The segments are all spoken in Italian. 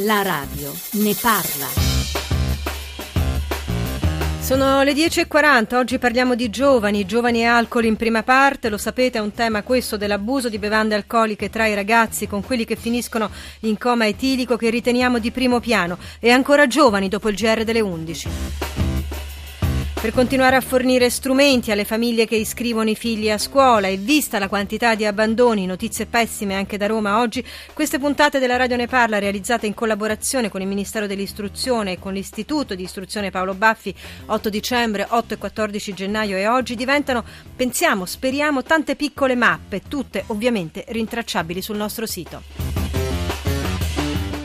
La radio ne parla. Sono le 10.40, oggi parliamo di giovani, giovani e alcol in prima parte, lo sapete è un tema questo dell'abuso di bevande alcoliche tra i ragazzi con quelli che finiscono in coma etilico che riteniamo di primo piano e ancora giovani dopo il GR delle 11. Per continuare a fornire strumenti alle famiglie che iscrivono i figli a scuola e vista la quantità di abbandoni, notizie pessime anche da Roma oggi, queste puntate della Radio Ne Parla realizzate in collaborazione con il Ministero dell'Istruzione e con l'Istituto di Istruzione Paolo Baffi 8 dicembre, 8 e 14 gennaio e oggi diventano, pensiamo, speriamo, tante piccole mappe, tutte ovviamente rintracciabili sul nostro sito.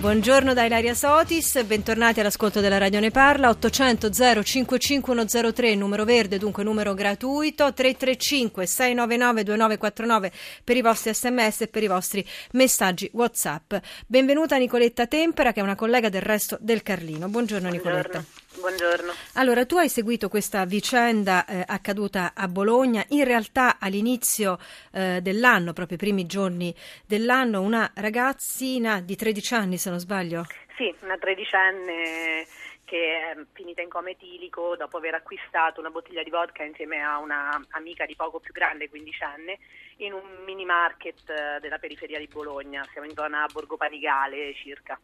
Buongiorno da Ilaria Sotis, bentornati all'ascolto della Radio Ne Parla, 800 055103, numero verde, dunque numero gratuito, 335 699 2949 per i vostri sms e per i vostri messaggi Whatsapp. Benvenuta Nicoletta Tempera che è una collega del resto del Carlino. Buongiorno, Buongiorno. Nicoletta. Buongiorno. Allora, tu hai seguito questa vicenda eh, accaduta a Bologna. In realtà all'inizio eh, dell'anno, proprio i primi giorni dell'anno, una ragazzina di 13 anni, se non sbaglio. Sì, una tredicenne che è finita in coma etilico dopo aver acquistato una bottiglia di vodka insieme a un'amica di poco più grande, quindicenne, in un mini market eh, della periferia di Bologna. Siamo in zona Borgo Panigale circa.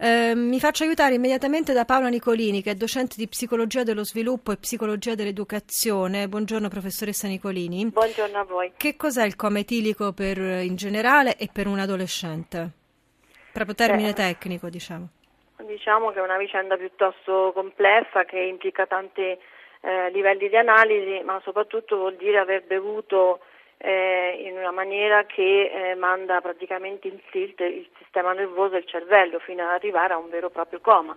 Eh, mi faccio aiutare immediatamente da Paola Nicolini, che è docente di psicologia dello sviluppo e psicologia dell'educazione. Buongiorno professoressa Nicolini. Buongiorno a voi. Che cos'è il coma etilico per, in generale e per un adolescente? Proprio termine Beh, tecnico, diciamo. Diciamo che è una vicenda piuttosto complessa che implica tanti eh, livelli di analisi, ma soprattutto vuol dire aver bevuto eh, in una maniera che eh, manda praticamente in tilt il sistema nervoso e il cervello fino ad arrivare a un vero e proprio coma.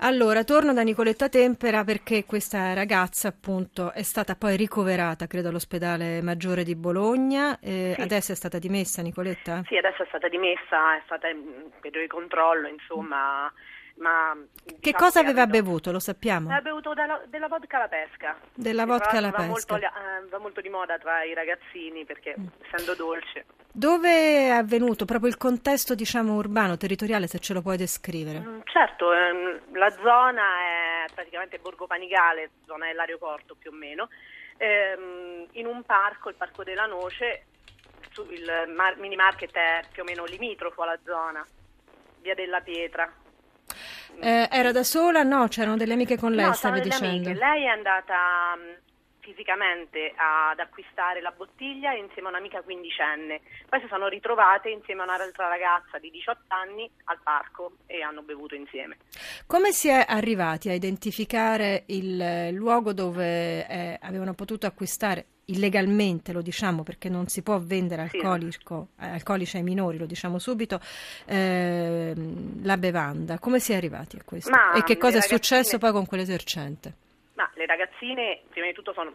Allora, torno da Nicoletta Tempera perché questa ragazza appunto è stata poi ricoverata, credo, all'ospedale maggiore di Bologna. Eh, sì. Adesso è stata dimessa, Nicoletta? Sì, adesso è stata dimessa, è stata in periodo di controllo, insomma. Mm ma diciamo che cosa aveva avevo... bevuto, lo sappiamo? Aveva bevuto della, della vodka alla pesca. Della vodka alla pesca. Molto, eh, va molto di moda tra i ragazzini perché mm. essendo dolce. Dove è avvenuto proprio il contesto diciamo urbano, territoriale, se ce lo puoi descrivere? Mm, certo, ehm, la zona è praticamente Borgo Panigale, zona dell'aeroporto più o meno, ehm, in un parco, il Parco della Noce, il mar- mini market è più o meno limitrofo alla zona, via della Pietra. Eh, era da sola? No, c'erano delle amiche con lei, no, stavi dicendo. Amiche. Lei è andata mm, fisicamente ad acquistare la bottiglia insieme a un'amica quindicenne. Poi si sono ritrovate insieme a un'altra ragazza di 18 anni al parco e hanno bevuto insieme. Come si è arrivati a identificare il luogo dove eh, avevano potuto acquistare illegalmente, lo diciamo perché non si può vendere alcolico, sì. alcolici ai minori, lo diciamo subito, eh, la bevanda. Come si è arrivati a questo? Ma e che cosa è successo poi con quell'esercente? Ma le ragazzine, prima di tutto, sono,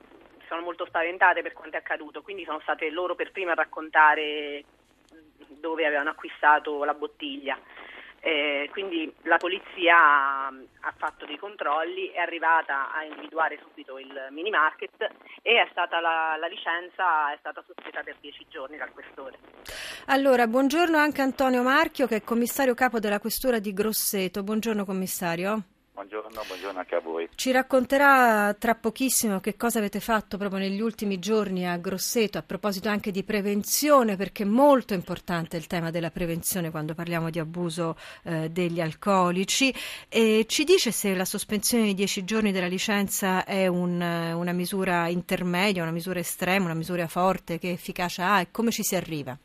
sono molto spaventate per quanto è accaduto, quindi sono state loro per prime a raccontare dove avevano acquistato la bottiglia. Eh, quindi la polizia ha, fatto dei controlli, è arrivata a individuare subito il mini market e la, la licenza è stata sospesa per dieci giorni dal questore. Allora, buongiorno anche Antonio Marchio che è commissario capo della questura di Grosseto. Buongiorno commissario. Buongiorno, buongiorno, anche a voi. Ci racconterà tra pochissimo che cosa avete fatto proprio negli ultimi giorni a Grosseto, a proposito anche di prevenzione, perché è molto importante il tema della prevenzione quando parliamo di abuso eh, degli alcolici. E ci dice se la sospensione di dieci giorni della licenza è un, una misura intermedia, una misura estrema, una misura forte, che efficacia ha e come ci si arriva?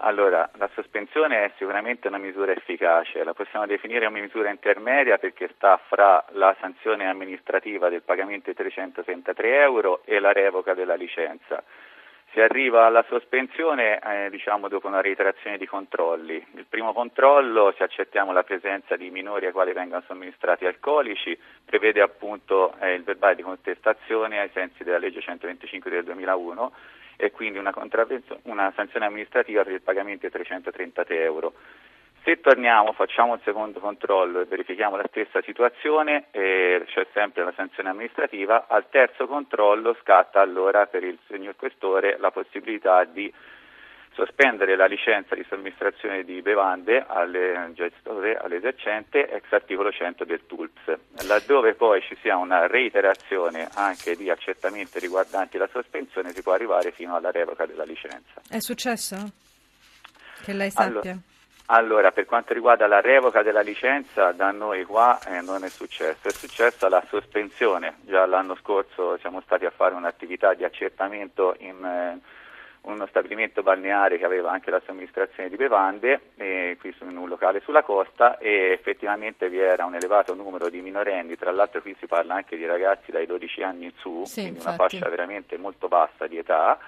Allora, la sospensione è sicuramente una misura efficace, la possiamo definire una misura intermedia perché sta fra la sanzione amministrativa del pagamento di 333 euro e la revoca della licenza. Si arriva alla sospensione eh, diciamo, dopo una reiterazione di controlli. Il primo controllo, se accettiamo la presenza di minori ai quali vengono somministrati alcolici, prevede appunto eh, il verbale di contestazione ai sensi della legge 125 del 2001 e quindi una, una sanzione amministrativa per il pagamento di 333 euro. Se torniamo, facciamo un secondo controllo e verifichiamo la stessa situazione, eh, c'è sempre la sanzione amministrativa, al terzo controllo scatta allora per il signor Questore la possibilità di sospendere la licenza di somministrazione di bevande alle gestore, all'esercente ex articolo 100 del TULPS. Laddove poi ci sia una reiterazione anche di accertamenti riguardanti la sospensione si può arrivare fino alla revoca della licenza. È successo? Che lei sappia? Allora, allora, per quanto riguarda la revoca della licenza, da noi qua eh, non è successo, è successa la sospensione. Già l'anno scorso siamo stati a fare un'attività di accertamento in eh, uno stabilimento balneare che aveva anche la somministrazione di bevande, eh, qui in un locale sulla costa e effettivamente vi era un elevato numero di minorenni, tra l'altro qui si parla anche di ragazzi dai 12 anni in su, sì, quindi infatti. una fascia veramente molto bassa di età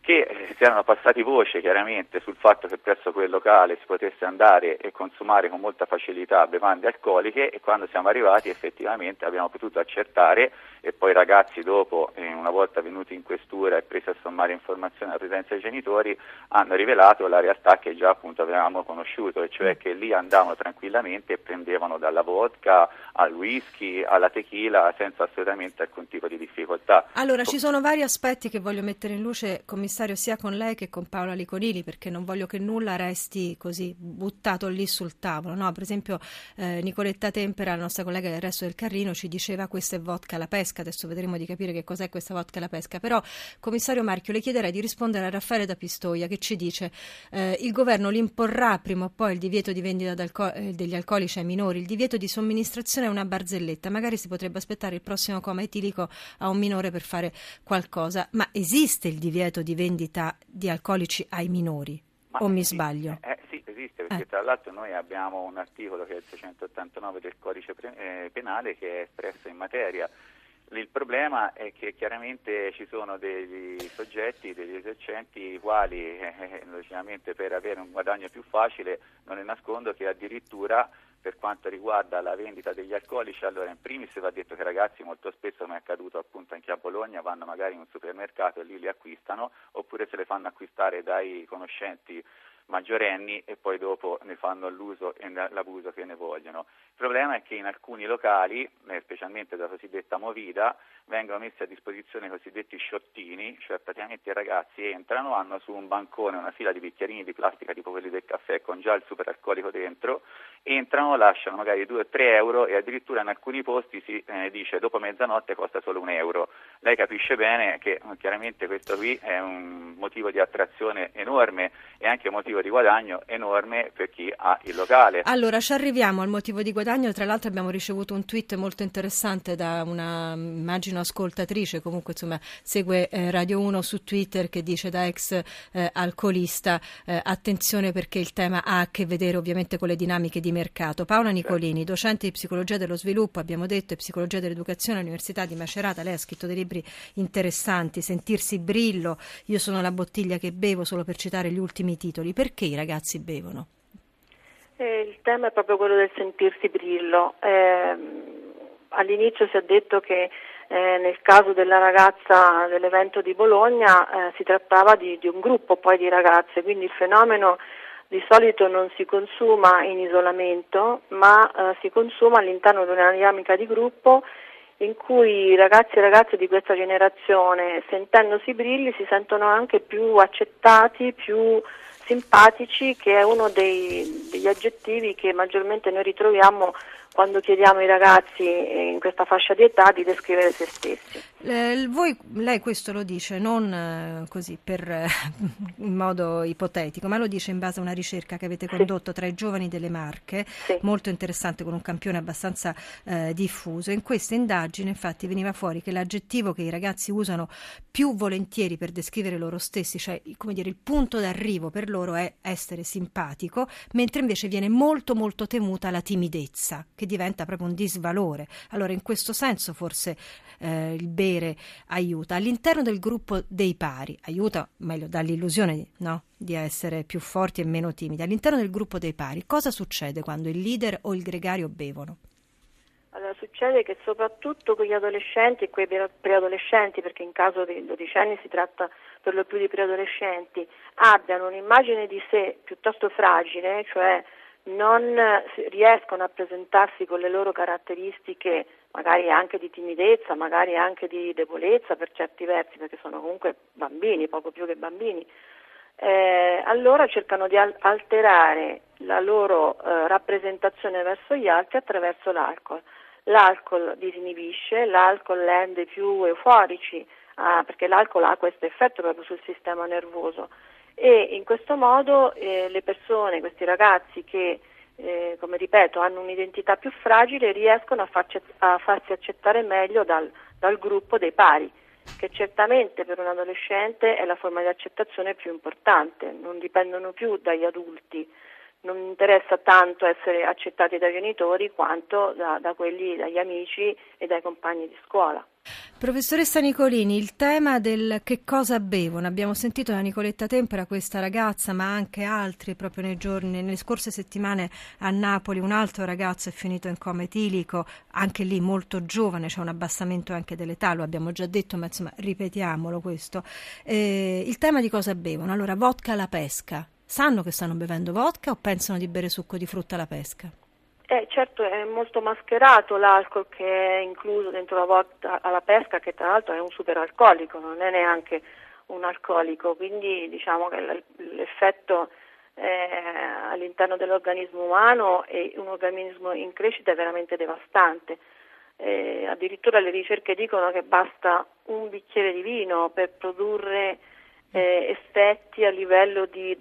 che eh, si erano passati voce chiaramente sul fatto che presso quel locale si potesse andare e consumare con molta facilità bevande alcoliche e quando siamo arrivati effettivamente abbiamo potuto accertare e poi i ragazzi dopo, eh, una volta venuti in questura e presi a sommare informazioni alla presenza dei genitori, hanno rivelato la realtà che già appunto avevamo conosciuto, e cioè che lì andavano tranquillamente e prendevano dalla vodka al whisky, alla tequila senza assolutamente alcun tipo di difficoltà. Allora, ci sono vari aspetti che voglio mettere in luce, commissario, sia con lei che con Paola Liconini, perché non voglio che nulla resti così buttato lì sul tavolo. No? Per esempio, eh, Nicoletta Tempera, la nostra collega del resto del Carrino, ci diceva questa è vodka alla pesca, adesso vedremo di capire che cos'è questa vodka alla pesca, però, commissario Marchio, le chiederei di rispondere a Raffaele da Pistoia che ci dice eh, il governo l'imporrà prima o poi il divieto di vendita eh, degli alcolici ai minori, il divieto di somministrazione è una barzelletta, magari si potrebbe aspettare il prossimo coma etilico a un minore per fare qualcosa, ma esiste il divieto di vendita di alcolici ai minori? Ma o mi sbaglio? Eh, sì, esiste, perché Eh. tra l'altro noi abbiamo un articolo che è il 689 del codice pre- eh, penale che è espresso in materia. Il problema è che chiaramente ci sono degli soggetti, degli esercenti, i quali eh, eh, logicamente per avere un guadagno più facile non ne nascondo che addirittura per quanto riguarda la vendita degli alcolici, allora in primis va detto che i ragazzi molto spesso, come è accaduto appunto anche a Bologna, vanno magari in un supermercato e lì li acquistano, oppure se le fanno acquistare dai conoscenti maggiorenni e poi dopo ne fanno l'uso e l'abuso che ne vogliono. Il problema è che in alcuni locali, eh, specialmente della cosiddetta Movida, vengono messi a disposizione i cosiddetti sciottini, cioè praticamente i ragazzi entrano, hanno su un bancone una fila di bicchierini di plastica tipo quelli del caffè con già il superalcolico dentro, entrano, lasciano magari 2 o 3 euro e addirittura in alcuni posti si eh, dice dopo mezzanotte costa solo un euro. Lei capisce bene che eh, chiaramente questo qui è un motivo di attrazione enorme e anche un motivo di guadagno enorme per chi ha il locale. Allora, ci arriviamo al motivo di guadagno. Tra l'altro abbiamo ricevuto un tweet molto interessante da una, immagino, ascoltatrice, comunque insomma segue eh, Radio 1 su Twitter che dice da ex eh, alcolista eh, attenzione perché il tema ha a che vedere ovviamente con le dinamiche di mercato. Paola Nicolini, docente di psicologia dello sviluppo, abbiamo detto, e psicologia dell'educazione all'Università di Macerata, lei ha scritto dei libri interessanti, Sentirsi brillo, Io sono la bottiglia che bevo, solo per citare gli ultimi titoli. Perché i ragazzi bevono? Eh, il tema è proprio quello del sentirsi brillo. Eh, all'inizio si è detto che eh, nel caso della ragazza dell'evento di Bologna eh, si trattava di, di, un gruppo poi di ragazze, quindi il fenomeno di solito non si consuma in isolamento, ma eh, si consuma all'interno di una dinamica di gruppo in cui ragazzi e ragazze di questa generazione, sentendosi brilli, si sentono anche più accettati, più simpatici, che è uno dei, degli aggettivi che maggiormente noi ritroviamo quando chiediamo ai ragazzi in questa fascia di età di descrivere se stessi. Eh, voi, lei questo lo dice non eh, così per, eh, in modo ipotetico, ma lo dice in base a una ricerca che avete condotto sì. tra i giovani delle Marche, sì. molto interessante con un campione abbastanza eh, diffuso. In questa indagine infatti veniva fuori che l'aggettivo che i ragazzi usano più volentieri per descrivere loro stessi, cioè come dire il punto d'arrivo per loro è essere simpatico, mentre invece viene molto molto temuta la timidezza che diventa proprio un disvalore. Allora in questo senso forse eh, il bere aiuta. All'interno del gruppo dei pari aiuta, meglio, dall'illusione no? di essere più forti e meno timidi. All'interno del gruppo dei pari cosa succede quando il leader o il gregario bevono? Allora, succede che soprattutto con gli adolescenti e quei preadolescenti, perché in caso di dodicenni si tratta per lo più di preadolescenti, abbiano un'immagine di sé piuttosto fragile, cioè non riescono a presentarsi con le loro caratteristiche, magari anche di timidezza, magari anche di debolezza per certi versi, perché sono comunque bambini, poco più che bambini, eh, allora cercano di al- alterare la loro eh, rappresentazione verso gli altri attraverso l'alcol. L'alcol disinibisce, l'alcol rende più euforici, ah, perché l'alcol ha questo effetto proprio sul sistema nervoso e in questo modo eh, le persone, questi ragazzi che eh, come ripeto hanno un'identità più fragile riescono a, farci, a farsi accettare meglio dal, dal gruppo dei pari che certamente per un adolescente è la forma di accettazione più importante, non dipendono più dagli adulti, non interessa tanto essere accettati dai genitori quanto da, da quelli, dagli amici e dai compagni di scuola. Professoressa Nicolini, il tema del che cosa bevono, abbiamo sentito da Nicoletta Tempera questa ragazza, ma anche altri proprio nei giorni, nelle scorse settimane a Napoli un altro ragazzo è finito in coma etilico, anche lì molto giovane, c'è un abbassamento anche dell'età, lo abbiamo già detto, ma insomma ripetiamolo questo. Eh, il tema di cosa bevono? Allora, vodka alla pesca. Sanno che stanno bevendo vodka o pensano di bere succo di frutta alla pesca? Eh, certo è molto mascherato l'alcol che è incluso dentro la vodka alla pesca, che tra l'altro è un superalcolico, non è neanche un alcolico, quindi diciamo che l'effetto eh, all'interno dell'organismo umano e un organismo in crescita è veramente devastante. Eh, addirittura le ricerche dicono che basta un bicchiere di vino per produrre eh, effetti a livello di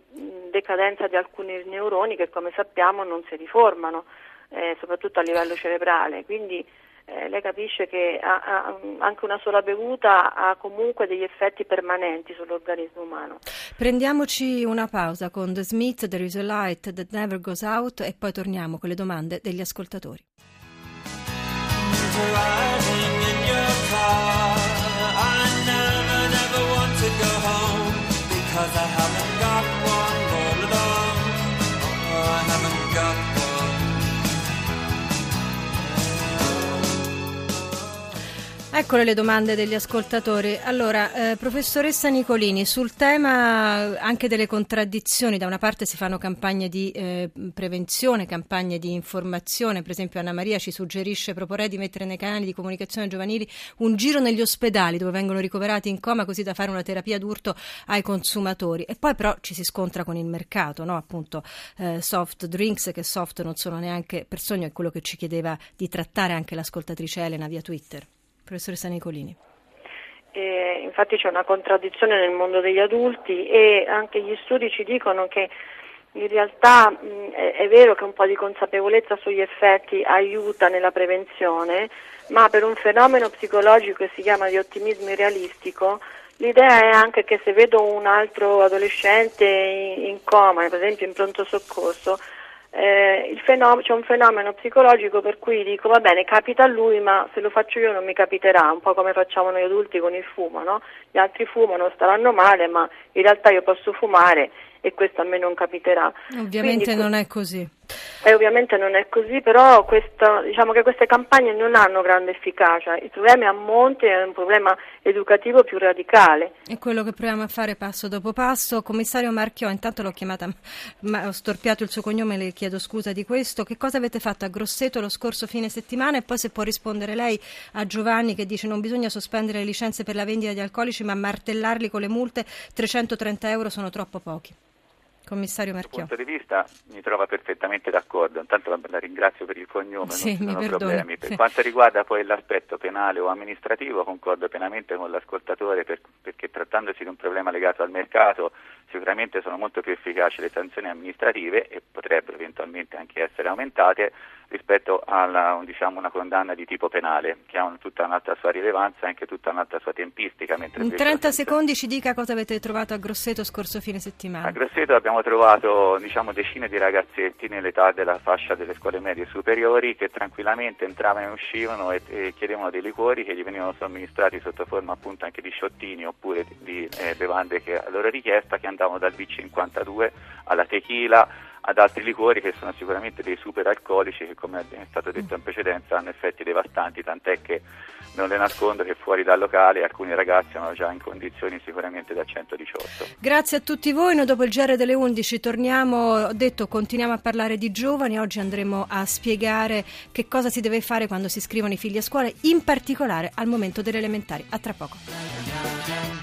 decadenza di alcuni neuroni che come sappiamo non si riformano eh, soprattutto a livello cerebrale, quindi eh, lei capisce che ha, ha, anche una sola bevuta ha comunque degli effetti permanenti sull'organismo umano. Prendiamoci una pausa con The Smith, There is a Light That Never Goes Out e poi torniamo con le domande degli ascoltatori. Cause I Eccole le domande degli ascoltatori. Allora, eh, professoressa Nicolini, sul tema anche delle contraddizioni, da una parte si fanno campagne di eh, prevenzione, campagne di informazione, per esempio Anna Maria ci suggerisce, proporrei di mettere nei canali di comunicazione giovanili un giro negli ospedali dove vengono ricoverati in coma così da fare una terapia d'urto ai consumatori. E poi però ci si scontra con il mercato, no? appunto eh, soft drinks che soft non sono neanche per sogno, è quello che ci chiedeva di trattare anche l'ascoltatrice Elena via Twitter. Professoressa Nicolini. Eh, infatti c'è una contraddizione nel mondo degli adulti e anche gli studi ci dicono che in realtà mh, è, è, vero che un po' di consapevolezza sugli effetti aiuta nella prevenzione, ma per un fenomeno psicologico che si chiama di ottimismo irrealistico, l'idea è anche che se vedo un altro adolescente in, in coma, per esempio in pronto soccorso, eh, fenomeno, c'è un fenomeno psicologico per cui dico va bene capita a lui ma se lo faccio io non mi capiterà, un po' come facciamo noi adulti con il fumo, no? gli altri fumano, staranno male ma in realtà io posso fumare e questo a me non capiterà. Ovviamente Quindi, non è così. E ovviamente non è così, però questo, diciamo che queste campagne non hanno grande efficacia. Il problema è a monte, è un problema educativo più radicale. È quello che proviamo a fare passo dopo passo. Commissario Marchiò, intanto l'ho chiamata, ma ho storpiato il suo cognome, le chiedo scusa di questo. Che cosa avete fatto a Grosseto lo scorso fine settimana? E poi se può rispondere lei a Giovanni che dice non bisogna sospendere le licenze per la vendita di alcolici ma martellarli con le multe, 330 euro sono troppo pochi. Commissario Marchiò. Dal punto di vista mi trova perfettamente d'accordo, intanto la, la ringrazio per il cognome, sì, non ci sono problemi. Per sì. quanto riguarda poi l'aspetto penale o amministrativo concordo pienamente con l'ascoltatore per, perché trattandosi di un problema legato al mercato sicuramente sono molto più efficaci le sanzioni amministrative e potrebbero eventualmente anche essere aumentate rispetto a diciamo, una condanna di tipo penale che ha un, tutta un'altra sua rilevanza e anche tutta un'altra sua tempistica. In 30 secondi ci dica cosa avete trovato a Grosseto scorso fine settimana. A Grosseto abbiamo trovato diciamo, decine di ragazzetti nell'età della fascia delle scuole medie superiori che tranquillamente entravano e uscivano e, e chiedevano dei liquori che gli venivano somministrati sotto forma appunto anche di sciottini oppure di eh, bevande che a loro richiesta che andavano dal B52 alla tequila ad altri liquori che sono sicuramente dei superalcolici che come è stato detto in precedenza hanno effetti devastanti, tant'è che non le nascondo che fuori dal locale alcuni ragazzi sono già in condizioni sicuramente da 118. Grazie a tutti voi, noi dopo il GR delle 11 torniamo, ho detto continuiamo a parlare di giovani, oggi andremo a spiegare che cosa si deve fare quando si iscrivono i figli a scuola, in particolare al momento delle elementari. A tra poco.